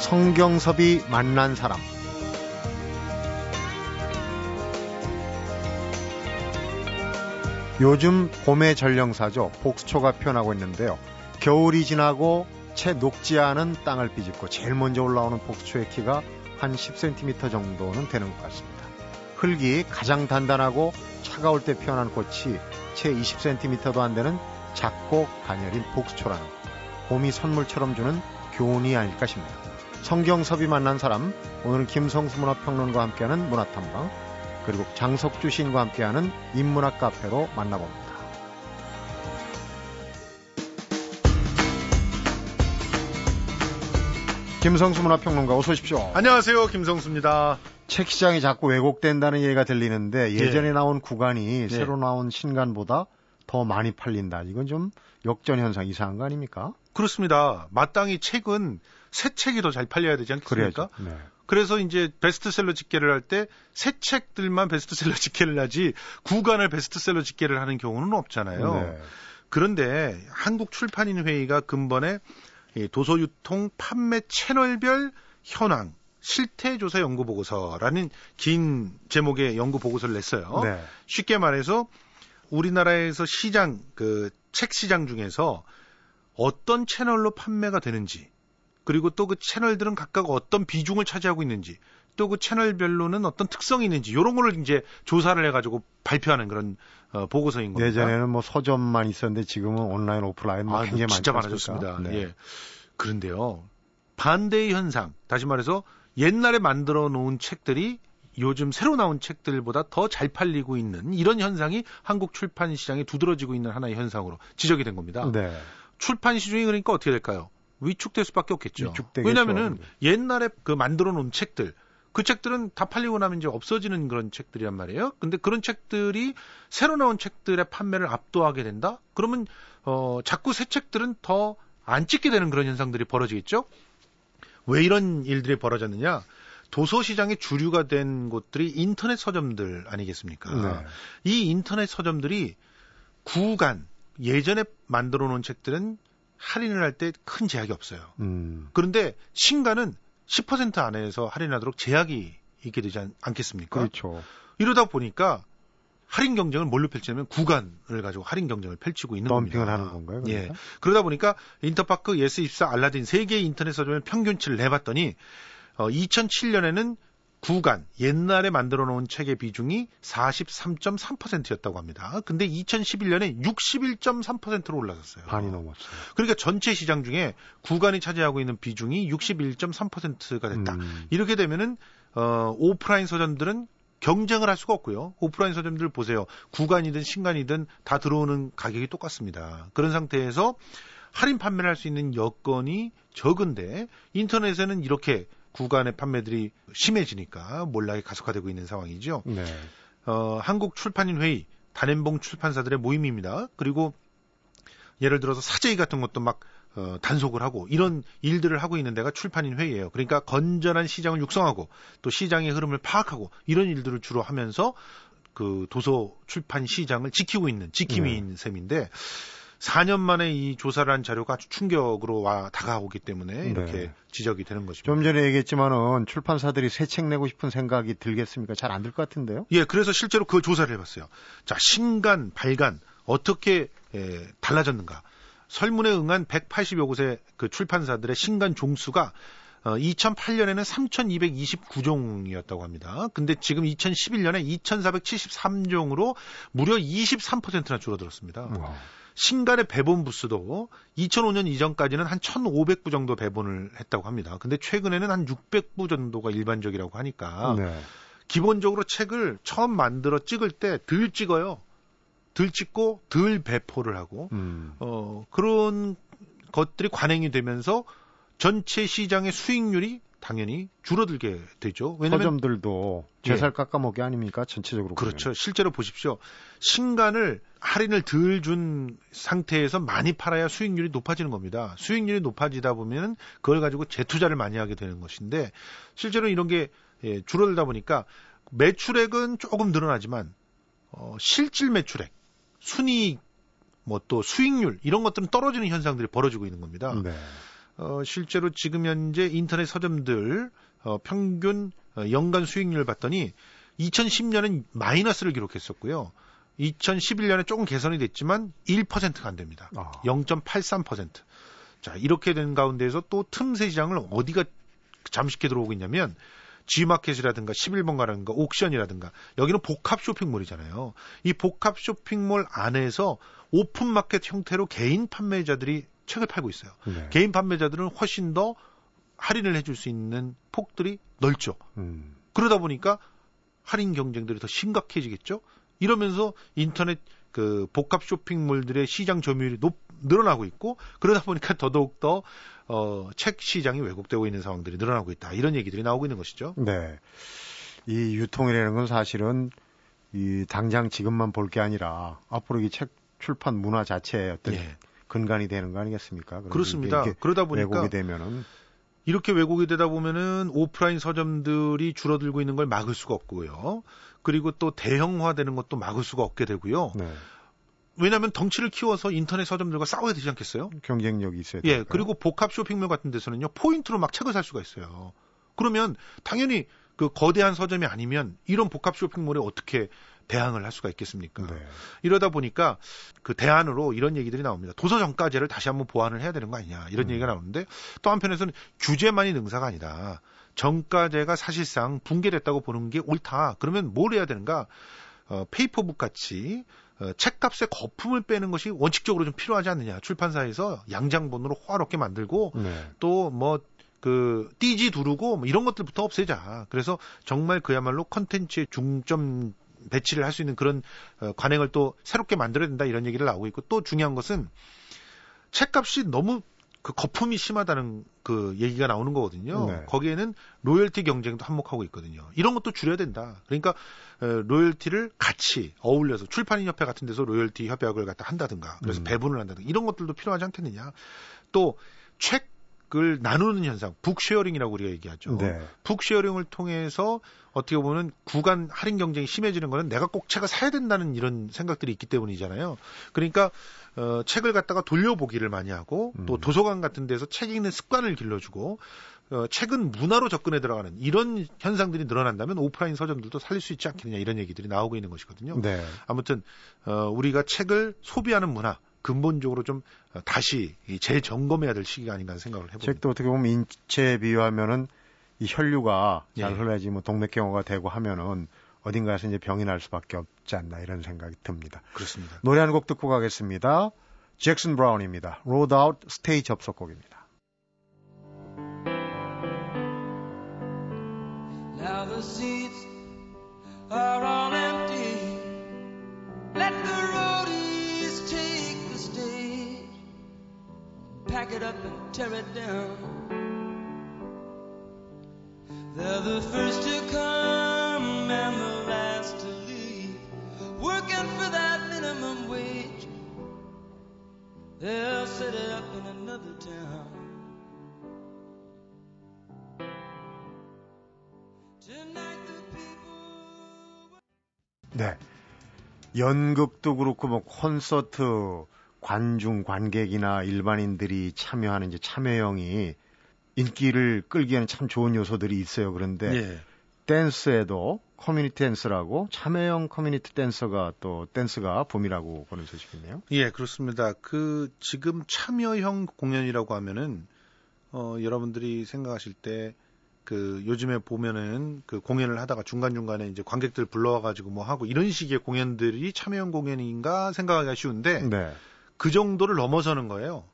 성경섭이 만난 사람 요즘 봄의 전령사죠. 복수초가 피어나고 있는데요. 겨울이 지나고 채 녹지 않은 땅을 비집고 제일 먼저 올라오는 복수초의 키가 한 10cm 정도는 되는 것 같습니다. 흙이 가장 단단하고 차가울 때 피어난 꽃이 채 20cm도 안 되는 작고 가녀린 복수초라는 봄이 선물처럼 주는 교훈이 아닐까 싶네요. 성경섭이 만난 사람, 오늘은 김성수 문화평론가와 함께하는 문화탐방, 그리고 장석주 시인과 함께하는 인문학 카페로 만나봅니다. 김성수 문화평론가 어서 오십시오. 안녕하세요. 김성수입니다. 책 시장이 자꾸 왜곡된다는 얘기가 들리는데 예전에 예. 나온 구간이 예. 새로 나온 신간보다 더 많이 팔린다. 이건 좀 역전 현상 이상한 거 아닙니까? 그렇습니다. 마땅히 책은 새 책이 더 잘 팔려야 되지 않겠습니까? 네. 그래서 이제 베스트셀러 집계를 할 때 새 책들만 베스트셀러 집계를 하지 구간을 베스트셀러 집계를 하는 경우는 없잖아요. 네. 그런데 한국 출판인 회의가 근본에 이 도서 유통 판매 채널별 현황 실태 조사 연구 보고서라는 긴 제목의 연구 보고서를 냈어요. 네. 쉽게 말해서 우리나라에서 시장 그 책 시장 중에서 어떤 채널로 판매가 되는지 그리고 또 그 채널들은 각각 어떤 비중을 차지하고 있는지 또 그 채널별로는 어떤 특성이 있는지 이런 거를 이제 조사를 해가지고 발표하는 그런 어, 보고서인 겁니다. 예전에는 뭐 서점만 있었는데 지금은 온라인, 오프라인 뭐 아, 굉장히 진짜 많아졌습니다. 네. 예. 그런데요. 반대의 현상, 다시 말해서 옛날에 만들어 놓은 책들이 요즘 새로 나온 책들보다 더 잘 팔리고 있는 이런 현상이 한국 출판 시장에 두드러지고 있는 하나의 현상으로 지적이 된 겁니다. 네. 출판 시중이 그러니까 어떻게 될까요? 위축될 수밖에 없겠죠. 위축되겠죠. 왜냐하면은 옛날에 그 만들어 놓은 책들 그 책들은 다 팔리고 나면 이제 없어지는 그런 책들이란 말이에요. 근데 그런 책들이 새로 나온 책들의 판매를 압도하게 된다? 그러면 어 자꾸 새 책들은 더 안 찍게 되는 그런 현상들이 벌어지겠죠? 왜 이런 일들이 벌어졌느냐? 도서 시장의 주류가 된 곳들이 인터넷 서점들 아니겠습니까? 네. 이 인터넷 서점들이 구간 예전에 만들어 놓은 책들은 할인을 할 때 큰 제약이 없어요. 음. 그런데 신간은 10% 안에서 할인하도록 제약이 있게 되지 않, 않겠습니까? 그렇죠. 이러다 보니까 할인 경쟁을 뭘로 펼치냐면 구간을 가지고 할인 경쟁을 펼치고 있는 덤핑을 겁니다. 하는 건가요? 그러니까? 예. 그러다 보니까 인터파크, 예스24, 알라딘 세 개의 인터넷 서점의 평균치를 내봤더니 어, 2007년에는 구간 옛날에 만들어 놓은 책의 비중이 43.3%였다고 합니다. 근데 2011년에 61.3%로 올라갔어요. 반이 넘었어요. 그러니까 전체 시장 중에 구간이 차지하고 있는 비중이 61.3%가 됐다. 음. 이렇게 되면은 어, 오프라인 서점들은 경쟁을 할 수가 없고요. 오프라인 서점들 보세요. 구간이든 신간이든 다 들어오는 가격이 똑같습니다. 그런 상태에서 할인 판매를 할 수 있는 여건이 적은데 인터넷에는 이렇게 구간의 판매들이 심해지니까 몰락이 가속화되고 있는 상황이죠. 네. 어, 한국 출판인 회의, 단연봉 출판사들의 모임입니다. 그리고 예를 들어서 사제위 같은 것도 막 어, 단속을 하고 이런 일들을 하고 있는 데가 출판인 회의예요. 그러니까 건전한 시장을 육성하고 또 시장의 흐름을 파악하고 이런 일들을 주로 하면서 그 도서 출판 시장을 지키고 있는 지킴이인 네. 셈인데 4년 만에 이 조사를 한 자료가 아주 충격으로 와 다가오기 때문에 이렇게 네. 지적이 되는 것입니다. 좀 전에 얘기했지만은 출판사들이 새 책 내고 싶은 생각이 들겠습니까? 잘 안 들 것 같은데요. 예, 그래서 실제로 그 조사를 해봤어요. 자, 신간, 발간 어떻게 에, 달라졌는가? 설문에 응한 180여 곳의 그 출판사들의 신간 종수가 어, 2008년에는 3,229종이었다고 합니다. 근데 지금 2011년에 2,473종으로 무려 23%나 줄어들었습니다. 와. 신간의 배본 부수도 2005년 이전까지는 한 1,500부 정도 배본을 했다고 합니다. 근데 최근에는 한 600부 정도가 일반적이라고 하니까 네. 기본적으로 책을 처음 만들어 찍을 때 덜 찍어요. 덜 찍고 덜 배포를 하고 음. 어 그런 것들이 관행이 되면서 전체 시장의 수익률이 당연히 줄어들게 되죠. 왜냐면 서점들도 예. 제살 깎아먹기 아닙니까? 전체적으로. 그렇죠. 실제로 보십시오. 신간을 할인을 덜 준 상태에서 많이 팔아야 수익률이 높아지는 겁니다. 수익률이 높아지다 보면 그걸 가지고 재투자를 많이 하게 되는 것인데 실제로 이런 게 예, 줄어들다 보니까 매출액은 조금 늘어나지만 어, 실질 매출액, 순이익, 뭐 또 수익률 이런 것들은 떨어지는 현상들이 벌어지고 있는 겁니다. 네. 어, 실제로 지금 현재 인터넷 서점들 어, 평균 어, 연간 수익률을 봤더니 2010년은 마이너스를 기록했었고요. 2011년에 조금 개선이 됐지만 1%가 안 됩니다. 아. 0.83%. 자, 이렇게 된 가운데에서 또 틈새 시장을 어디가 잠식해 들어오고 있냐면 G마켓이라든가 11번가라든가 옥션이라든가 여기는 복합 쇼핑몰이잖아요. 이 복합 쇼핑몰 안에서 오픈마켓 형태로 개인 판매자들이 책을 팔고 있어요. 네. 개인 판매자들은 훨씬 더 할인을 해줄 수 있는 폭들이 넓죠. 음. 그러다 보니까 할인 경쟁들이 더 심각해지겠죠. 이러면서 인터넷 그 복합 쇼핑몰들의 시장 점유율이 높, 늘어나고 있고 그러다 보니까 더더욱 더 어, 책 시장이 왜곡되고 있는 상황들이 늘어나고 있다. 이런 얘기들이 나오고 있는 것이죠. 네. 이 유통이라는 건 사실은 이 당장 지금만 볼 게 아니라 앞으로 이 책 출판 문화 자체의 어떤 예. 근간이 되는 거 아니겠습니까? 그렇습니다. 그러다 보니까 왜곡이 되면은 이렇게 왜곡이 되다 보면은 오프라인 서점들이 줄어들고 있는 걸 막을 수가 없고요. 그리고 또 대형화되는 것도 막을 수가 없게 되고요. 네. 왜냐하면 덩치를 키워서 인터넷 서점들과 싸워야 되지 않겠어요? 경쟁력이 있어야 예, 그리고 복합 쇼핑몰 같은 데서는요 포인트로 막 책을 살 수가 있어요. 그러면 당연히 그 거대한 서점이 아니면 이런 복합 쇼핑몰에 어떻게 대항을 할 수가 있겠습니까? 네. 이러다 보니까 그 대안으로 이런 얘기들이 나옵니다. 도서 정가제를 다시 한번 보완을 해야 되는 거 아니냐 이런 음. 얘기가 나오는데 또 한편에서는 규제만이 능사가 아니라 정가제가 사실상 붕괴됐다고 보는 게 옳다. 그러면 뭘 해야 되는가? 어, 페이퍼북 같이 어, 책값의 거품을 빼는 것이 원칙적으로 좀 필요하지 않느냐. 출판사에서 양장본으로 호화롭게 만들고 네. 또뭐 그 띠지 두르고 뭐 이런 것들부터 없애자. 그래서 정말 그야말로 컨텐츠의 중점 배치를 할 수 있는 그런 어, 관행을 또 새롭게 만들어야 된다 이런 얘기를 나오고 있고 또 중요한 것은 책값이 너무 그 거품이 심하다는 그 얘기가 나오는 거거든요. 네. 거기에는 로열티 경쟁도 한몫하고 있거든요. 이런 것도 줄여야 된다. 그러니까 어, 로열티를 같이 어울려서 출판인 협회 같은 데서 로열티 협약을 갖다 한다든가 그래서 음. 배분을 한다든가 이런 것들도 필요하지 않겠느냐. 또 책 을 나누는 현상, book sharing이라고 우리가 얘기하죠. 네. book sharing을 통해서 어떻게 보면 구간 할인 경쟁이 심해지는 거는 내가 꼭 책을 사야 된다는 이런 생각들이 있기 때문이잖아요. 그러니까 어, 책을 갖다가 돌려보기를 많이 하고 또 음. 도서관 같은 데서 책 읽는 습관을 길러주고 어, 책은 문화로 접근해 들어가는 이런 현상들이 늘어난다면 오프라인 서점들도 살릴 수 있지 않겠느냐 이런 얘기들이 나오고 있는 것이거든요. 네. 아무튼 어, 우리가 책을 소비하는 문화 근본적으로 좀 어, 다시 재점검해야 될 시기가 아닌가 하는 생각을 해봅니다. 책도 어떻게 보면 인체에 비유하면은 이 혈류가 잘 예. 흘러야지 뭐 동맥경화가 되고 하면은 어딘가에서 이제 병이 날 수밖에 없지 않나 이런 생각이 듭니다. 그렇습니다. 노래 한 곡 듣고 가겠습니다. 잭슨 브라운입니다. Load Out Stay 접속곡입니다. Now the seats are all empty. Let the Pack it up and tear it down. They're the first to come and the last to leave. Working for that minimum wage. They'll set it up in another town. 네. 연극도 그렇고 뭐 콘서트 관중 관객이나 일반인들이 참여하는 이제 참여형이 인기를 끌기에는 참 좋은 요소들이 있어요. 그런데 예. 댄스에도 커뮤니티 댄스라고 참여형 커뮤니티 댄서가 또 댄스가 붐이라고 보는 소식이네요. 예, 그렇습니다. 그 지금 참여형 공연이라고 하면은 어 여러분들이 생각하실 때 그 요즘에 보면은 그 공연을 하다가 중간중간에 이제 관객들 불러와 가지고 뭐 하고 이런 식의 공연들이 참여형 공연인가 생각하기가 쉬운데 네. 그 정도를 넘어서는 거예요.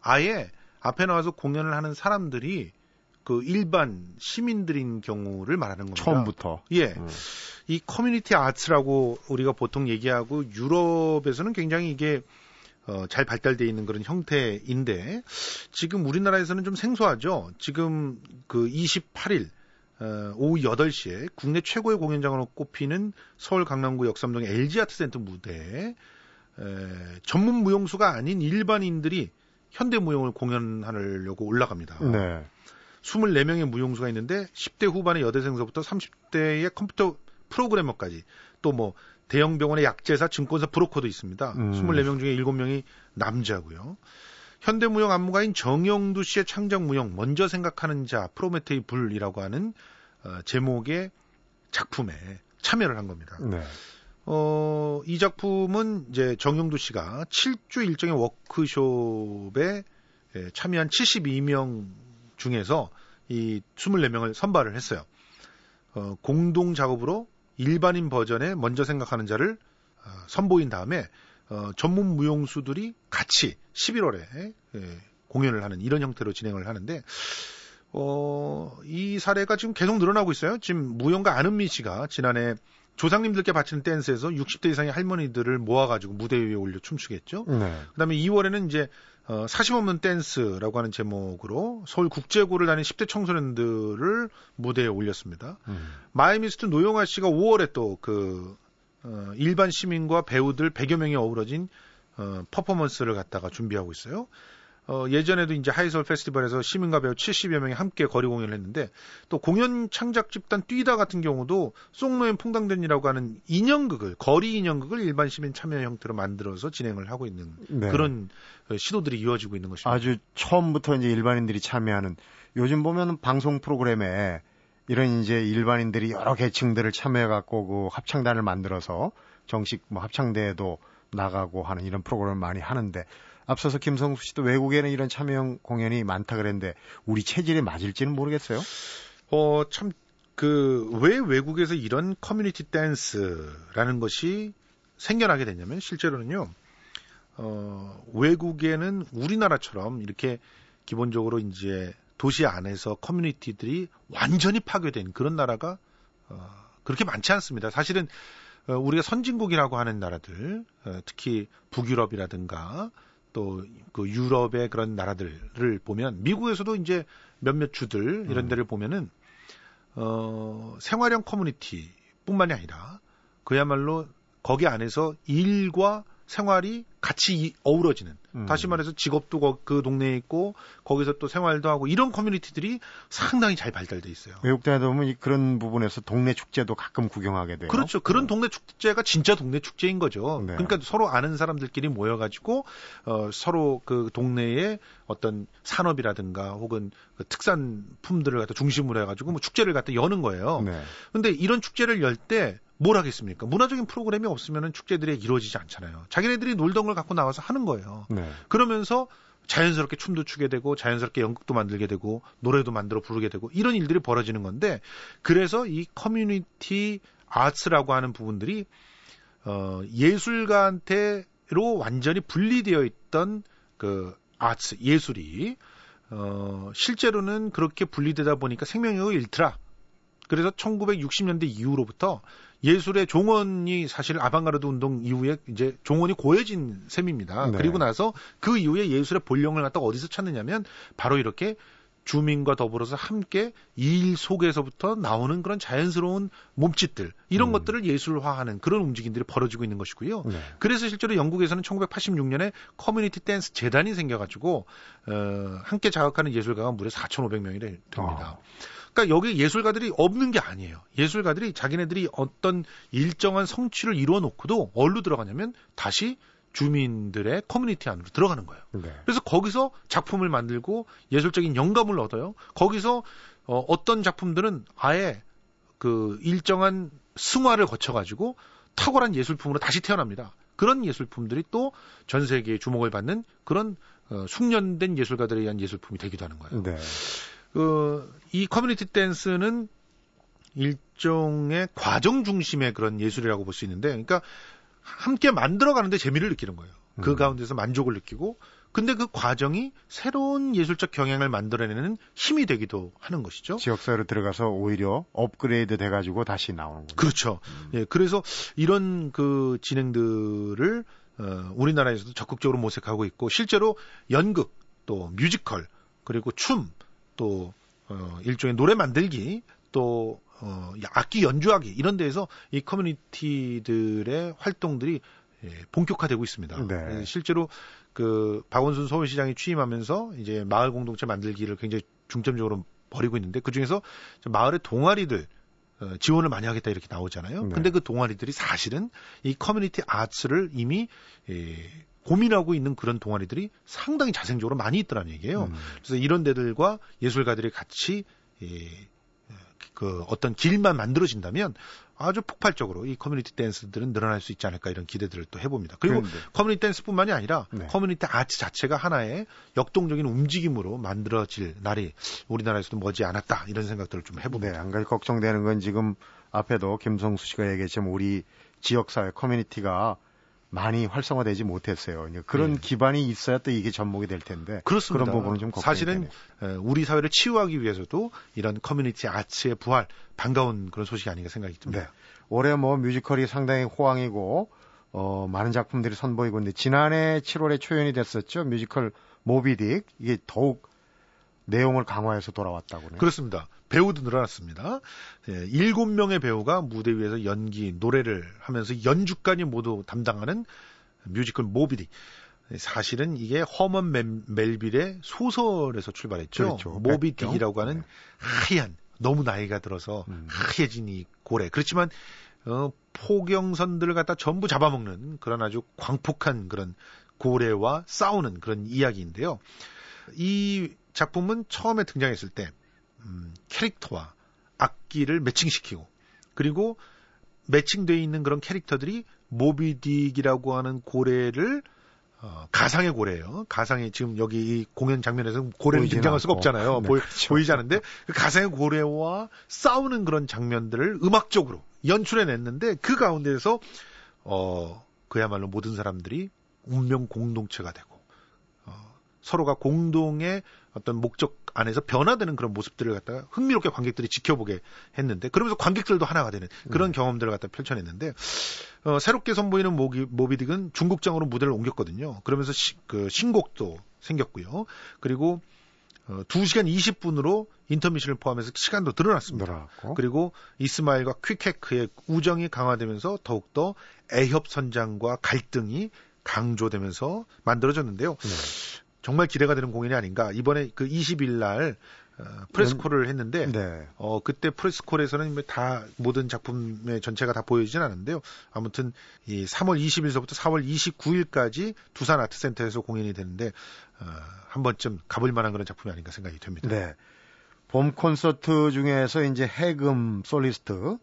아예 앞에 나와서 공연을 하는 사람들이 그 일반 시민들인 경우를 말하는 겁니다. 처음부터. 예. 음. 이 커뮤니티 아트라고 우리가 보통 얘기하고 유럽에서는 굉장히 이게 어, 잘 발달되어 있는 그런 형태인데 지금 우리나라에서는 좀 생소하죠. 지금 그 28일 어, 오후 8시에 국내 최고의 공연장으로 꼽히는 서울 강남구 역삼동의 LG 아트센터 무대에 에, 전문 무용수가 아닌 일반인들이 현대 무용을 공연하려고 올라갑니다. 네. 24명의 무용수가 있는데 10대 후반의 여대생서부터 30대의 컴퓨터 프로그래머까지 또 뭐 대형 병원의 약제사, 증권사, 브로커도 있습니다. 음. 24명 중에 7명이 남자고요. 현대무용 안무가인 정영두 씨의 창작 무용 먼저 생각하는 자 프로메테이 불이라고 하는 어, 제목의 작품에 참여를 한 겁니다. 네. 어, 이 작품은 이제 정영두 씨가 7주 일정의 워크숍에 예, 참여한 72명 중에서 이 24명을 선발을 했어요. 어, 공동 작업으로 일반인 버전에 먼저 생각하는 자를 어, 선보인 다음에 어, 전문 무용수들이 같이 11월에 예, 공연을 하는 이런 형태로 진행을 하는데 어, 이 사례가 지금 계속 늘어나고 있어요. 지금 무용가 안은미 씨가 지난해 조상님들께 바치는 댄스에서 60대 이상의 할머니들을 모아가지고 무대 위에 올려 춤추게 했죠. 네. 그다음에 2월에는 이제 어, 사심 없는 댄스라고 하는 제목으로 서울 국제고를 다닌 10대 청소년들을 무대에 올렸습니다. 음. 마이미스트 노영아 씨가 5월에 또그 어, 일반 시민과 배우들 100여 명이 어우러진 어, 퍼포먼스를 갖다가 준비하고 있어요. 어, 예전에도 이제 하이솔 페스티벌에서 시민과 배우 70여 명이 함께 거리 공연을 했는데 또 공연 창작 집단 뛰다 같은 경우도 송노엔 퐁당된이라고 하는 인형극을 거리 인형극을 일반 시민 참여 형태로 만들어서 진행을 하고 있는 네. 그런 어, 시도들이 이어지고 있는 것입니다. 아주 처음부터 이제 일반인들이 참여하는 요즘 보면 방송 프로그램에 이런 이제 일반인들이 여러 계층들을 참여해 갖고 그 합창단을 만들어서 정식 뭐 합창대에도 나가고 하는 이런 프로그램을 많이 하는데 앞서서 김성수 씨도 외국에는 이런 참여형 공연이 많다 그랬는데 우리 체질에 맞을지는 모르겠어요. 어, 참, 그, 왜 외국에서 이런 커뮤니티 댄스라는 것이 생겨나게 됐냐면 실제로는요, 어, 외국에는 우리나라처럼 이렇게 기본적으로 이제 도시 안에서 커뮤니티들이 완전히 파괴된 그런 나라가 어, 그렇게 많지 않습니다. 사실은 어, 우리가 선진국이라고 하는 나라들, 어, 특히 북유럽이라든가 또 그 유럽의 그런 나라들을 보면 미국에서도 이제 몇몇 주들 이런 음. 데를 보면은 어, 생활형 커뮤니티뿐만이 아니라 그야말로 거기 안에서 일과 생활이 같이 어우러지는 음. 다시 말해서 직업도 그 동네에 있고 거기서 또 생활도 하고 이런 커뮤니티들이 상당히 잘 발달돼 있어요. 외국 다니다 보면 그런 부분에서 동네 축제도 가끔 구경하게 돼요. 그렇죠. 그런 네. 동네 축제가 진짜 동네 축제인 거죠. 네. 그러니까 서로 아는 사람들끼리 모여가지고 어, 서로 그 동네의 어떤 산업이라든가 혹은 그 특산품들을 갖다 중심으로 해가지고 뭐 축제를 갖다 여는 거예요. 네. 근데 이런 축제를 열 때 뭘 하겠습니까? 문화적인 프로그램이 없으면 축제들이 이루어지지 않잖아요. 자기네들이 놀던 걸 갖고 나와서 하는 거예요. 네. 그러면서 자연스럽게 춤도 추게 되고 자연스럽게 연극도 만들게 되고 노래도 만들어 부르게 되고 이런 일들이 벌어지는 건데 그래서 이 커뮤니티 아츠라고 하는 부분들이 어 예술가한테로 완전히 분리되어 있던 그 아츠 예술이 어 실제로는 그렇게 분리되다 보니까 생명력을 잃더라. 그래서 1960년대 이후로부터 예술의 종원이 사실 아방가르드 운동 이후에 이제 종원이 고해진 셈입니다. 네. 그리고 나서 그 이후에 예술의 본령을 갖다 어디서 찾느냐면 바로 이렇게 주민과 더불어서 함께 일 속에서부터 나오는 그런 자연스러운 몸짓들 이런 음. 것들을 예술화하는 그런 움직임들이 벌어지고 있는 것이고요. 네. 그래서 실제로 영국에서는 1986년에 커뮤니티 댄스 재단이 생겨가지고 어, 함께 자극하는 예술가가 무려 4,500명이 됩니다. 어. 그러니까 여기 예술가들이 없는 게 아니에요. 예술가들이 자기네들이 어떤 일정한 성취를 이루어 놓고도 어디로 들어가냐면 다시 주민들의 커뮤니티 안으로 들어가는 거예요. 네. 그래서 거기서 작품을 만들고 예술적인 영감을 얻어요. 거기서 어, 어떤 작품들은 아예 그 일정한 승화를 거쳐가지고 탁월한 예술품으로 다시 태어납니다. 그런 예술품들이 또 전 세계에 주목을 받는 그런 어, 숙련된 예술가들에 의한 예술품이 되기도 하는 거예요. 네. 그, 이 커뮤니티 댄스는 일종의 과정 중심의 그런 예술이라고 볼 수 있는데, 그러니까 함께 만들어가는데 재미를 느끼는 거예요. 그 음. 가운데서 만족을 느끼고, 근데 그 과정이 새로운 예술적 경향을 만들어내는 힘이 되기도 하는 것이죠. 지역사회로 들어가서 오히려 업그레이드 돼가지고 다시 나오는 거죠. 그렇죠. 음. 예, 그래서 이런 그 진행들을 어, 우리나라에서도 적극적으로 모색하고 있고 실제로 연극 또 뮤지컬 그리고 춤 또 어, 일종의 노래 만들기 또 어, 악기 연주하기 이런 데에서 이 커뮤니티들의 활동들이 예, 본격화되고 있습니다. 네. 실제로 그 박원순 서울시장이 취임하면서 이제 마을 공동체 만들기를 굉장히 중점적으로 벌이고 있는데 그 중에서 마을의 동아리들 어, 지원을 많이 하겠다 이렇게 나오잖아요. 네. 근데 그 동아리들이 사실은 이 커뮤니티 아츠를 이미 예, 고민하고 있는 그런 동아리들이 상당히 자생적으로 많이 있더라는 얘기예요. 음. 그래서 이런 데들과 예술가들이 같이 예, 그 어떤 길만 만들어진다면 아주 폭발적으로 이 커뮤니티 댄스들은 늘어날 수 있지 않을까 이런 기대들을 또 해봅니다. 그리고 그런데. 커뮤니티 댄스뿐만이 아니라 네. community art 자체가 하나의 역동적인 움직임으로 만들어질 날이 우리나라에서도 머지 않았다 이런 생각들을 좀 해봅니다. 네, 한 가지 걱정되는 건 지금 앞에도 김성수 씨가 얘기했지만 우리 지역사회 커뮤니티가 많이 활성화되지 못했어요. 그런 네. 기반이 있어야 또 이게 접목이 될 텐데 그렇습니다. 그런 부분은 좀 사실은 되네요. 우리 사회를 치유하기 위해서도 이런 community arts의 부활 반가운 그런 소식이 아닌가 생각이 듭니다. 네. 올해 뭐 뮤지컬이 상당히 호황이고 어, 많은 작품들이 선보이고 있는데 지난해 7월에 초연이 됐었죠. 뮤지컬 모비딕 이게 더욱 내용을 강화해서 돌아왔다고요. 그렇습니다. 배우도 늘어났습니다. 예, 7명의 배우가 무대 위에서 연기, 노래를 하면서 연주까지 모두 담당하는 뮤지컬 모비딕. 사실은 이게 허먼 멜빌의 소설에서 출발했죠. 그렇죠. 모비딕이라고 하는 네. 하얀 너무 나이가 들어서 음. 하얘진 이 고래. 그렇지만 어, 포경선들을 갖다 전부 잡아먹는 그런 아주 광폭한 그런 고래와 싸우는 그런 이야기인데요. 이 작품은 처음에 등장했을 때 음, 캐릭터와 악기를 매칭시키고 그리고 매칭되어 있는 그런 캐릭터들이 모비딕이라고 하는 고래를 어, 가상의 고래예요. 가상의 지금 여기 이 공연 장면에서 고래는 등장할 수가 없잖아요. 네, 보이, 그렇죠. 보이지 않는데 그 가상의 고래와 싸우는 그런 장면들을 음악적으로 연출해냈는데 그 가운데에서 어 그야말로 모든 사람들이 운명 공동체가 되고 어, 서로가 공동의 어떤 목적 안에서 변화되는 그런 모습들을 갖다가 흥미롭게 관객들이 지켜보게 했는데 그러면서 관객들도 하나가 되는 그런 음. 경험들을 갖다 펼쳐냈는데 어, 새롭게 선보이는 모기, 모비딕은 중국장으로 무대를 옮겼거든요. 그러면서 시, 그 신곡도 생겼고요. 그리고 어, 2시간 20분으로 인터미션을 포함해서 시간도 늘어났습니다. 늘어났고. 그리고 이스마일과 퀵해크의 우정이 강화되면서 더욱더 애협 선장과 갈등이 강조되면서 만들어졌는데요. 네. 정말 기대가 되는 공연이 아닌가. 이번에 그 20일 날 어, 프레스콜을 했는데 네. 어 그때 프레스콜에서는 뭐다 모든 작품의 전체가 다 보여지진 않았는데요. 아무튼 이 3월 20일서부터 4월 29일까지 두산 아트센터에서 공연이 되는데 어, 한 번쯤 가볼 만한 그런 작품이 아닌가 생각이 됩니다. 네. 봄 콘서트 중에서 이제 해금 솔리스트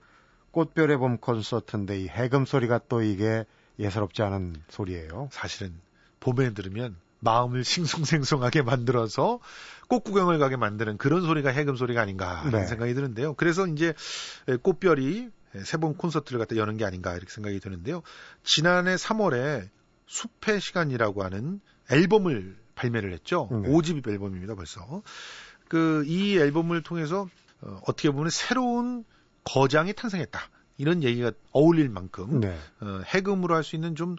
꽃별의 봄 콘서트인데 이 해금 소리가 또 이게 예사롭지 않은 소리예요. 사실은 봄에 들으면 마음을 싱숭생숭하게 만들어서 꽃 구경을 가게 만드는 그런 소리가 해금 소리가 아닌가 하는 네. 생각이 드는데요. 그래서 이제 꽃별이 세 번 콘서트를 갖다 여는 게 아닌가 이렇게 생각이 드는데요. 지난해 3월에 숲의 시간이라고 하는 앨범을 발매를 했죠. 네. 5집 앨범입니다, 벌써. 그 이 앨범을 통해서 어, 어떻게 보면 새로운 거장이 탄생했다. 이런 얘기가 어울릴 만큼 네. 어, 해금으로 할 수 있는 좀 어,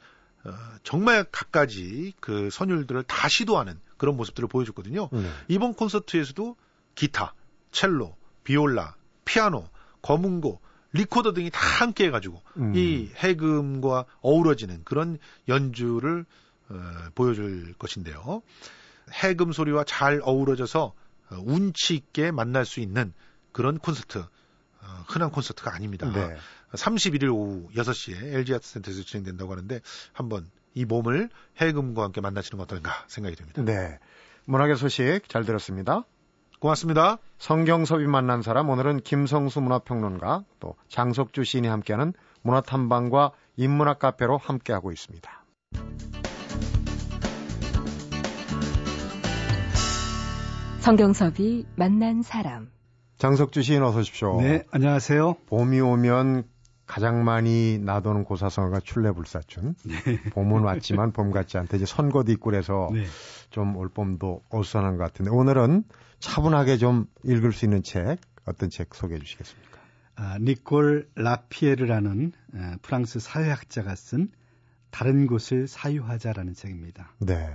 정말 갖가지 그 선율들을 다 시도하는 그런 모습들을 보여줬거든요. 네. 이번 콘서트에서도 기타, 첼로, 비올라, 피아노, 검은고, 리코더 등이 다 함께 해가지고 음. 이 해금과 어우러지는 그런 연주를 어, 보여줄 것인데요. 해금 소리와 잘 어우러져서 어, 운치 있게 만날 수 있는 그런 콘서트, 어, 흔한 콘서트가 아닙니다. 네. 31일 오후 6시에 LG 아트센터에서 진행된다고 하는데 한번 이 몸을 해금과 함께 만나시는 것 어떨까 생각이 듭니다. 네. 문학의 소식 잘 들었습니다. 고맙습니다. 성경섭이 만난 사람 오늘은 김성수 문화평론가 또 장석주 시인이 함께하는 문화탐방과 인문학 카페로 함께하고 있습니다. 성경섭이 만난 사람 장석주 시인 어서 오십시오. 네, 안녕하세요. 봄이 오면 가장 많이 나도는 고사성어가 출래불사춘. 네. 봄은 왔지만 봄 같지 않다. 이제 선거도 있고 그래서 네. 좀 올봄도 어수선한 것 같은데 오늘은 차분하게 좀 읽을 수 있는 책 어떤 책 소개해 주시겠습니까? 아, 니콜 라피에르라는 아, 프랑스 사회학자가 쓴 다른 곳을 사유하자라는 책입니다. 네.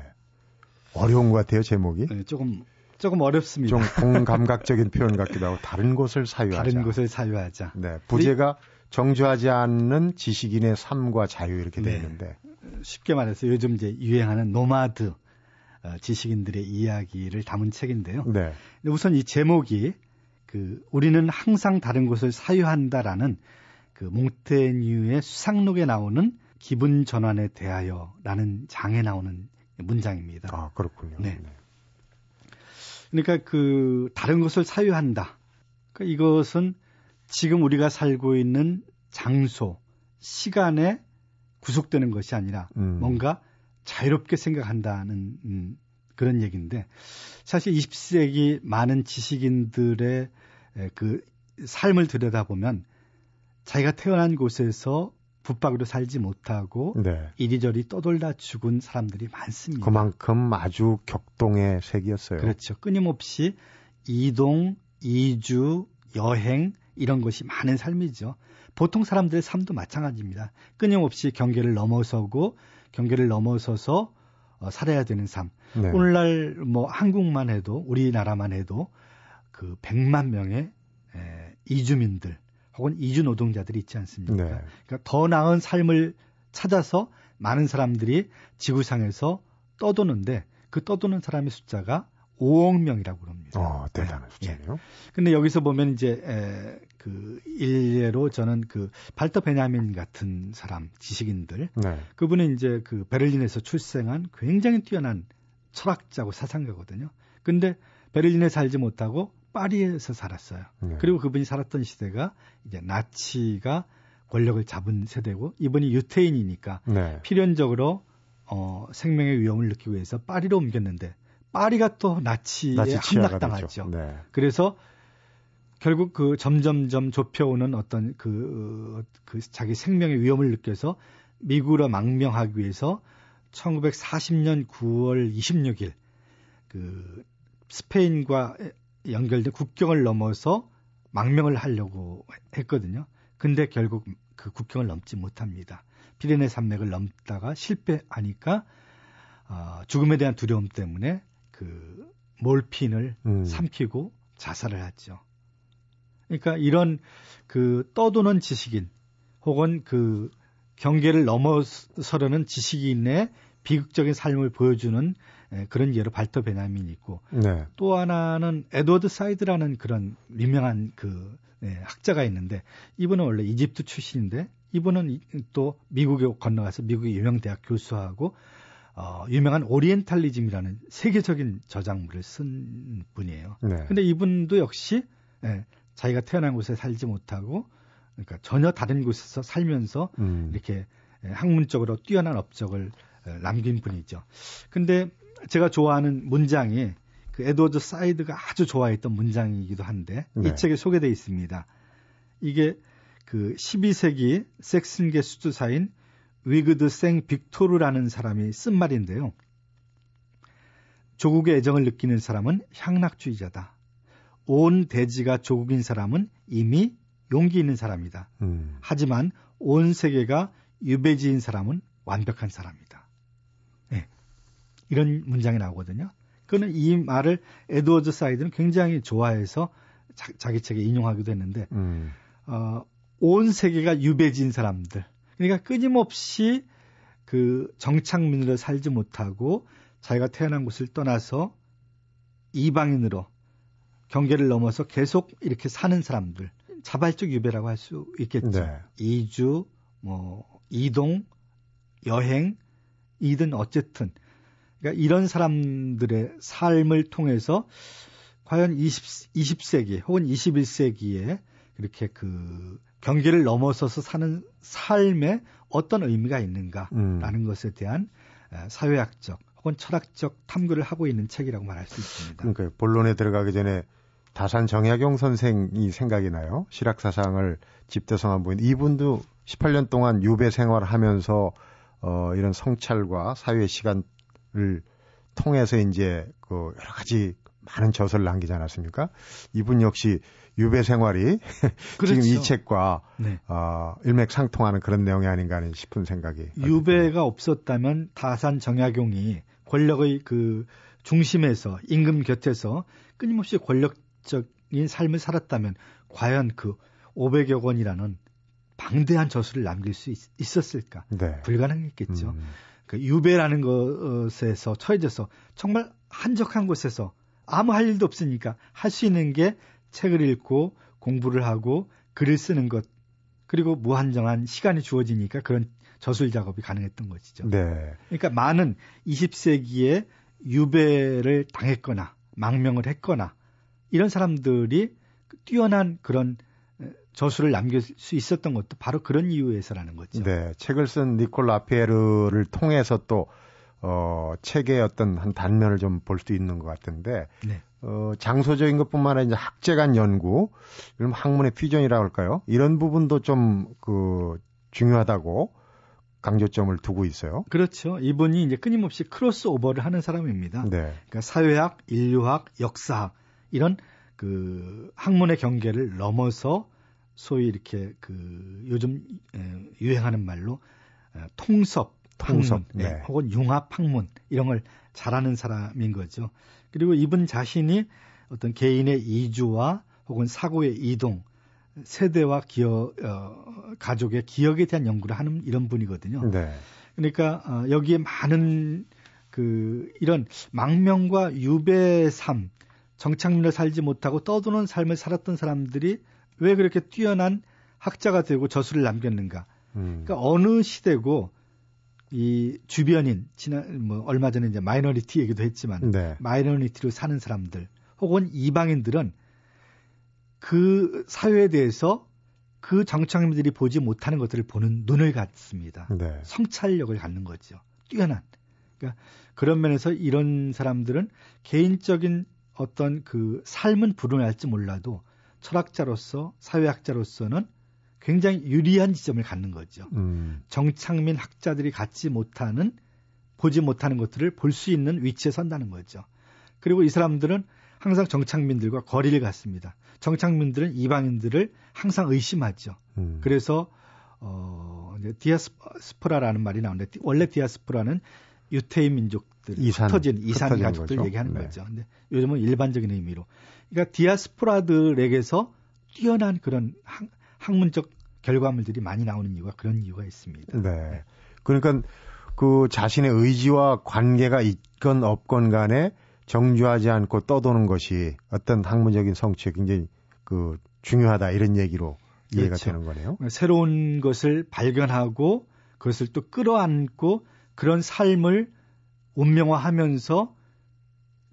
어려운 것 같아요 제목이. 네, 조금 조금 어렵습니다. 좀 공감각적인 표현 같기도 하고 다른 곳을 사유하자. 다른 곳을 사유하자. 네. 부제가 정주하지 않는 지식인의 삶과 자유 이렇게 되어 네. 있는데 쉽게 말해서 요즘 이제 유행하는 노마드 어, 지식인들의 이야기를 담은 책인데요. 네. 우선 이 제목이 그 우리는 항상 다른 곳을 사유한다라는 그 몽테뉴의 수상록에 나오는 기분 전환에 대하여라는 장에 나오는 문장입니다. 아, 그렇군요. 네. 네. 그러니까 그 다른 것을 사유한다. 그러니까 이것은 지금 우리가 살고 있는 장소, 시간에 구속되는 것이 아니라 음. 뭔가 자유롭게 생각한다는 음, 그런 얘기인데 사실 20세기 많은 지식인들의 그 삶을 들여다보면 자기가 태어난 곳에서 붙박이로 살지 못하고 네. 이리저리 떠돌다 죽은 사람들이 많습니다. 그만큼 아주 격동의 세계였어요. 그렇죠. 끊임없이 이동, 이주, 여행 이런 것이 많은 삶이죠. 보통 사람들의 삶도 마찬가지입니다. 끊임없이 경계를 넘어서고 경계를 넘어서서 어, 살아야 되는 삶. 네. 오늘날 뭐 한국만 해도 우리나라만 해도 그 100만 명의 에, 이주민들 혹은 이주 노동자들이 있지 않습니까? 네. 그러니까 더 나은 삶을 찾아서 많은 사람들이 지구상에서 떠도는데 그 떠도는 사람의 숫자가 5억 명이라고 그럽니다. 어, 대단한 네. 숫자네요. 예. 근데 여기서 보면 이제 에, 그 일례로 저는 그 발터 베냐민 같은 사람 지식인들 네. 그분은 이제 그 베를린에서 출생한 굉장히 뛰어난 철학자고 사상가거든요. 근데 베를린에 살지 못하고 파리에서 살았어요. 네. 그리고 그분이 살았던 시대가 이제 나치가 권력을 잡은 세대고 이분이 유태인이니까 네. 필연적으로 어, 생명의 위험을 느끼기 위해서 파리로 옮겼는데 파리가 또 나치에 나치 함락당하죠. 네. 그래서 결국 그 점점점 좁혀오는 어떤 그, 그 자기 생명의 위험을 느껴서 미국으로 망명하기 위해서 1940년 9월 26일 그 스페인과 연결된 국경을 넘어서 망명을 하려고 했거든요. 근데 결국 그 국경을 넘지 못합니다. 피레네 산맥을 넘다가 실패하니까 어, 죽음에 대한 두려움 때문에 그 몰핀을 음. 삼키고 자살을 하죠. 그러니까 이런 그 떠도는 지식인 혹은 그 경계를 넘어서려는 지식인의 비극적인 삶을 보여주는 그런 예로 발터 베냐민이 있고 네. 또 하나는 에드워드 사이드라는 그런 유명한 그 네, 학자가 있는데 이분은 원래 이집트 출신인데 이분은 또 미국에 건너가서 미국의 유명 대학 교수하고 어, 유명한 오리엔탈리즘이라는 세계적인 저작물을 쓴 분이에요. 네. 근데 이분도 역시 예, 자기가 태어난 곳에 살지 못하고 그러니까 전혀 다른 곳에서 살면서 음. 이렇게 학문적으로 뛰어난 업적을 남긴 분이죠. 근데 제가 좋아하는 문장이 그 에드워드 사이드가 아주 좋아했던 문장이기도 한데 네. 이 책에 소개되어 있습니다. 이게 그 12세기 섹슨계 수두사인 위그드 생 빅토르라는 사람이 쓴 말인데요. 조국의 애정을 느끼는 사람은 향락주의자다. 온 대지가 조국인 사람은 이미 용기 있는 사람이다. 음. 하지만 온 세계가 유배지인 사람은 완벽한 사람이다. 네. 이런 문장이 나오거든요. 그는 이 말을 에드워드 사이드는 굉장히 좋아해서 자기 책에 인용하기도 했는데 음. 어, 온 세계가 유배지인 사람들. 그러니까 끊임없이 그 정착민으로 살지 못하고 자기가 태어난 곳을 떠나서 이방인으로 경계를 넘어서 계속 이렇게 사는 사람들 자발적 유배라고 할 수 있겠죠. 네. 이주, 뭐 이동, 여행, 이든 어쨌든 그러니까 이런 사람들의 삶을 통해서 과연 20, 20세기 혹은 21세기에 그렇게 그 경계를 넘어서서 사는 삶에 어떤 의미가 있는가라는 음. 것에 대한 사회학적 혹은 철학적 탐구를 하고 있는 책이라고 말할 수 있습니다. 그러니까 본론에 들어가기 전에 다산 정약용 선생이 생각이 나요. 실학 사상을 집대성한 분. 이분도 18년 동안 유배 생활을 하면서 어 이런 성찰과 사회 시간을 통해서 이제 그 여러 가지 많은 저서를 남기지 않았습니까? 이분 역시 유배 생활이 그렇죠. 지금 이 책과 네. 어, 일맥상통하는 그런 내용이 아닌가 하는 싶은 생각이. 유배가 없었다면 다산 정약용이 권력의 그 중심에서 임금 곁에서 끊임없이 권력적인 삶을 살았다면 과연 그 500여 권이라는 방대한 저수를 남길 수 있, 었을까 네. 불가능했겠죠. 음. 그 유배라는 것에서 처해져서 정말 한적한 곳에서 아무 할 일도 없으니까 할 수 있는 게 책을 읽고 공부를 하고 글을 쓰는 것 그리고 무한정한 시간이 주어지니까 그런 저술 작업이 가능했던 것이죠. 네. 그러니까 많은 20세기에 유배를 당했거나 망명을 했거나 이런 사람들이 뛰어난 그런 저술을 남길 수 있었던 것도 바로 그런 이유에서라는 거죠. 네. 책을 쓴 니콜 라피에르를 통해서 또, 어, 책의 어떤 한 단면을 좀 볼 수 있는 것 같은데, 네. 어, 장소적인 것뿐만 아니라 이제 학제 간 연구, 그럼 학문의 퓨전이라고 할까요? 이런 부분도 좀 그 중요하다고 강조점을 두고 있어요. 그렇죠. 이분이 이제 끊임없이 크로스 오버를 하는 사람입니다. 네. 그러니까 사회학, 인류학, 역사학 이런 그 학문의 경계를 넘어서 소위 이렇게 그 요즘 유행하는 말로 통섭, 통섭, 학문, 네. 혹은 융합 학문 이런 걸 잘하는 사람인 거죠. 그리고 이분 자신이 어떤 개인의 이주와 혹은 사고의 이동, 세대와 기억, 어, 가족의 기억에 대한 연구를 하는 이런 분이거든요. 네. 그러니까 어, 여기에 많은 그 이런 망명과 유배 삶, 정착민을 살지 못하고 떠도는 삶을 살았던 사람들이 왜 그렇게 뛰어난 학자가 되고 저술을 남겼는가? 음. 그러니까 어느 시대고 이 주변인 지난 뭐 얼마 전에 이제 minority 얘기도 했지만 네. minority로 사는 사람들 혹은 이방인들은 그 사회에 대해서 그 정착민들이 보지 못하는 것들을 보는 눈을 갖습니다. 네. 성찰력을 갖는 거죠. 뛰어난. 그러니까 그런 면에서 이런 사람들은 개인적인 어떤 그 삶은 불운할지 몰라도 철학자로서 사회학자로서는 굉장히 유리한 지점을 갖는 거죠. 음. 정착민 학자들이 갖지 못하는 보지 못하는 것들을 볼 수 있는 위치에 선다는 거죠. 그리고 이 사람들은 항상 정착민들과 거리를 갖습니다. 정착민들은 이방인들을 항상 의심하죠. 음. 그래서 어 디아스포라라는 말이 나오는데 원래 디아스포라는 유태인 민족들 이산, 흩어진 이산 가족들 거죠? 얘기하는 네. 거죠. 근데 요즘은 일반적인 의미로. 그러니까 디아스포라들에게서 뛰어난 그런 학, 학문적 결과물들이 많이 나오는 이유가 그런 이유가 있습니다. 네. 그러니까 그 자신의 의지와 관계가 있건 없건 간에 정주하지 않고 떠도는 것이 어떤 학문적인 성취에 굉장히 그 중요하다 이런 얘기로 이해가 그렇죠. 되는 거네요. 새로운 것을 발견하고 그것을 또 끌어안고 그런 삶을 운명화하면서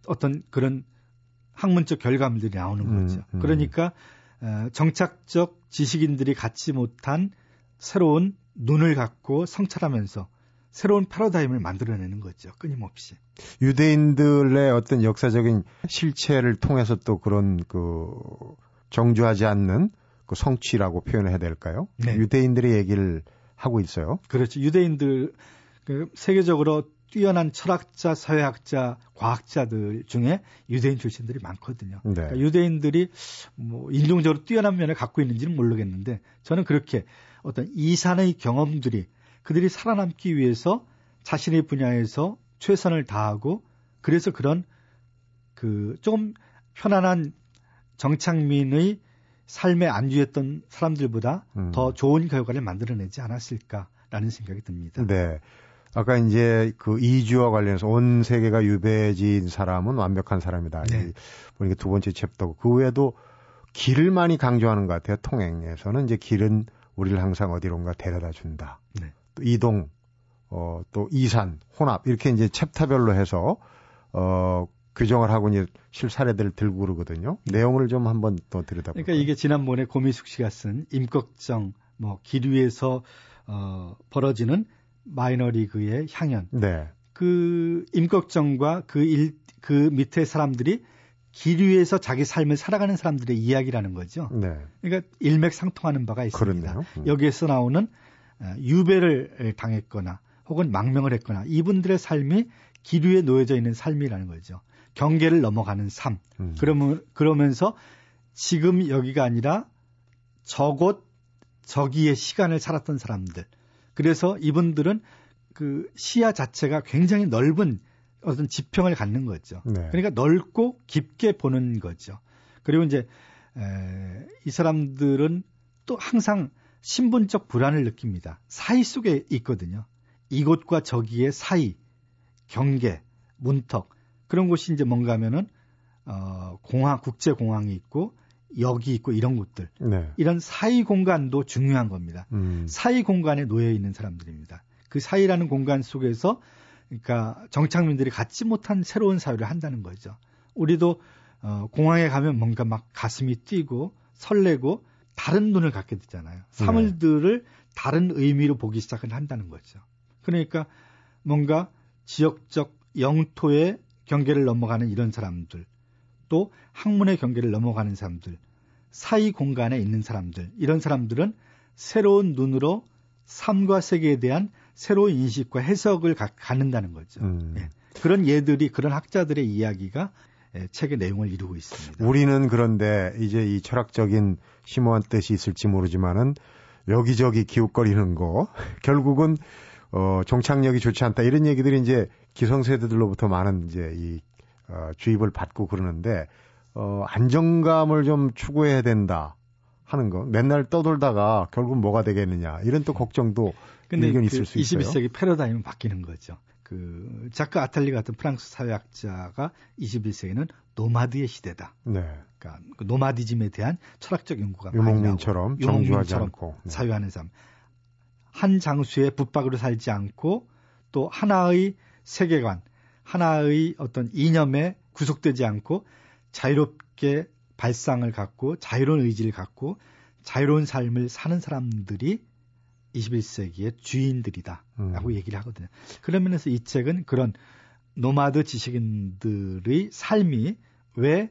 어떤 그런 학문적 결과물들이 나오는 음, 거죠. 음. 그러니까 어, 정착적 지식인들이 갖지 못한 새로운 눈을 갖고 성찰하면서 새로운 패러다임을 만들어내는 거죠. 끊임없이. 유대인들의 어떤 역사적인 실체를 통해서 또 그런 그 정주하지 않는 그 성취라고 표현해야 될까요? 네. 유대인들의 얘기를 하고 있어요. 그렇죠. 유대인들 그 세계적으로 뛰어난 철학자, 사회학자, 과학자들 중에 유대인 출신들이 많거든요. 네. 그러니까 유대인들이 뭐 인종적으로 뛰어난 면을 갖고 있는지는 모르겠는데 저는 그렇게 어떤 이산의 경험들이 그들이 살아남기 위해서 자신의 분야에서 최선을 다하고 그래서 그런 그 조금 편안한 정착민의 삶에 안주했던 사람들보다 음. 더 좋은 결과를 만들어내지 않았을까라는 생각이 듭니다. 네. 아까 이제 그 이주와 관련해서 온 세계가 유배지인 사람은 완벽한 사람이다. 네. 보니까 두 번째 챕터고 그 외에도 길을 많이 강조하는 것 같아요. 통행에서는 이제 길은 우리를 항상 어디론가 데려다 준다. 네. 또 이동, 어, 또 이산, 혼합 이렇게 이제 챕터별로 해서 어 규정을 하고 이제 실사례들을 들고 그러거든요. 내용을 좀 한번 더 들여다볼까요? 그러니까 이게 지난번에 고미숙 씨가 쓴 임꺽정 뭐 길 위에서 어 벌어지는 마이너리그의 향연. 네. 그 임꺽정과 그 일, 그 밑에 사람들이 길 위에서 자기 삶을 살아가는 사람들의 이야기라는 거죠. 네. 그러니까 일맥상통하는 바가 있습니다. 음. 여기에서 나오는 어, 유배를 당했거나 혹은 망명을 했거나 이분들의 삶이 길 위에 놓여져 있는 삶이라는 거죠. 경계를 넘어가는 삶. 음. 그러면 그러면서 지금 여기가 아니라 저곳 저기의 시간을 살았던 사람들. 그래서 이분들은 그 시야 자체가 굉장히 넓은 어떤 지평을 갖는 거죠. 네. 그러니까 넓고 깊게 보는 거죠. 그리고 이제 에, 이 사람들은 또 항상 신분적 불안을 느낍니다. 사이 속에 있거든요. 이곳과 저기의 사이, 경계, 문턱 그런 곳이 이제 뭔가 하면은 어, 공항 국제 공항이 있고 역이 있고 이런 곳들 네. 이런 사이 공간도 중요한 겁니다. 음. 사이 공간에 놓여 있는 사람들입니다. 그 사이라는 공간 속에서 그러니까 정착민들이 갖지 못한 새로운 사회를 한다는 거죠. 우리도 어, 공항에 가면 뭔가 막 가슴이 뛰고 설레고 다른 눈을 갖게 되잖아요. 사물들을 네. 다른 의미로 보기 시작을 한다는 거죠. 그러니까 뭔가 지역적 영토의 경계를 넘어가는 이런 사람들, 또 학문의 경계를 넘어가는 사람들, 사이 공간에 있는 사람들, 이런 사람들은 새로운 눈으로 삶과 세계에 대한 새로운 인식과 해석을 가, 갖는다는 거죠. 음. 예. 그런 예들이 그런 학자들의 이야기가 예, 책의 내용을 이루고 있습니다. 우리는 그런데 이제 이 철학적인 심오한 뜻이 있을지 모르지만은 여기저기 기웃거리는 거 결국은 어 종착역이 좋지 않다 이런 얘기들이 이제 기성세대들로부터 많은 이제 이 어, 주입을 받고 그러는데 어 안정감을 좀 추구해야 된다 하는 거 맨날 떠돌다가 결국 뭐가 되겠느냐 이런 또 걱정도 근데 의견이 그 있을 수 있어요. 21세기 패러다임은 바뀌는 거죠. 그 자크 아탈리 같은 프랑스 사회학자가 21세기는 노마드의 시대다. 네. 그러니까 그 노마디즘에 대한 철학적 연구가 유목민처럼 정주하지 않고 네. 사유하는 삶. 한 장수의 붙박으로 살지 않고 또 하나의 세계관, 하나의 어떤 이념에 구속되지 않고 자유롭게 발상을 갖고 자유로운 의지를 갖고 자유로운 삶을 사는 사람들이 21세기의 주인들이다라고 음. 얘기를 하거든요. 그런 면에서 이 책은 그런 노마드 지식인들의 삶이 왜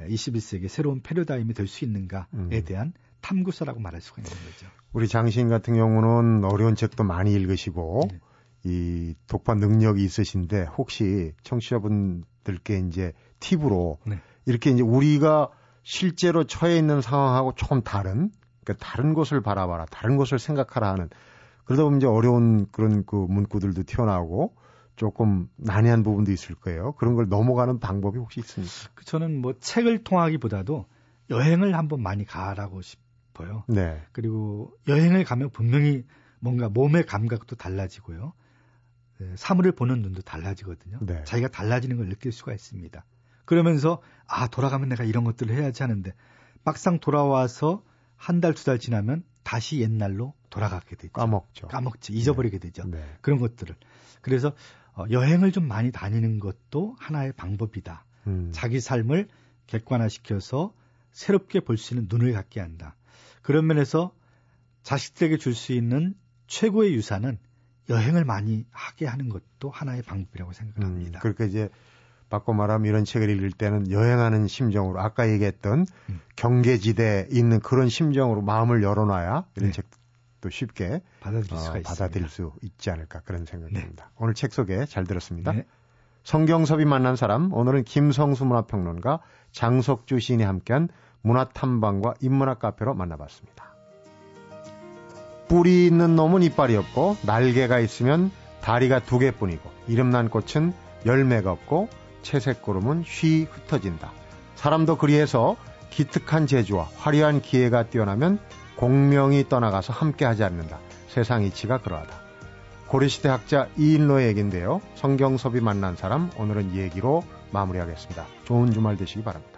21세기 새로운 패러다임이 될 수 있는가에 음. 대한 탐구서라고 말할 수가 있는 거죠. 우리 장시인 같은 경우는 어려운 책도 많이 읽으시고 네. 이 독파 능력이 있으신데 혹시 청취자분들께 이제 팁으로 네. 이렇게 이제 우리가 실제로 처해 있는 상황하고 조금 다른 그러니까 다른 곳을 바라봐라, 다른 곳을 생각하라 하는 그러다 보면 이제 어려운 그런 그 문구들도 튀어나오고 조금 난해한 부분도 있을 거예요. 그런 걸 넘어가는 방법이 혹시 있습니까? 그 저는 뭐 책을 통하기보다도 여행을 한번 많이 가라고 싶어요. 네. 그리고 여행을 가면 분명히 뭔가 몸의 감각도 달라지고요. 네, 사물을 보는 눈도 달라지거든요. 네. 자기가 달라지는 걸 느낄 수가 있습니다. 그러면서 아 돌아가면 내가 이런 것들을 해야지 하는데 막상 돌아와서 한 달, 두달 지나면 다시 옛날로 돌아가게 되죠. 까먹죠. 까먹지, 잊어버리게 네. 되죠. 네. 그런 것들을. 그래서 어, 여행을 좀 많이 다니는 것도 하나의 방법이다. 음. 자기 삶을 객관화시켜서 새롭게 볼 수 있는 눈을 갖게 한다. 그런 면에서 자식들에게 줄 수 있는 최고의 유산은 여행을 많이 하게 하는 것도 하나의 방법이라고 생각합니다. 음, 그러니까 이제 바꿔 말하면 이런 책을 읽을 때는 여행하는 심정으로 아까 얘기했던 음. 경계지대에 있는 그런 심정으로 마음을 열어놔야 이런 네. 책도 쉽게 받아들일, 어, 받아들일 수 있지 않을까 그런 생각이 네. 듭니다. 오늘 책 소개 잘 들었습니다. 네. 성경섭이 만난 사람 오늘은 김성수 문화평론가 장석주 시인이 함께한 문화탐방과 인문학 카페로 만나봤습니다. 뿌리 있는 놈은 이빨이 없고 날개가 있으면 다리가 두 개뿐이고 이름난 꽃은 열매가 없고 채색구름은 쉬 흩어진다. 사람도 그리해서 기특한 재주와 화려한 기회가 뛰어나면 공명이 떠나가서 함께하지 않는다. 세상 이치가 그러하다. 고려시대 학자 이인로의 얘기인데요. 성경섭이 만난 사람 오늘은 얘기로 마무리하겠습니다. 좋은 주말 되시기 바랍니다.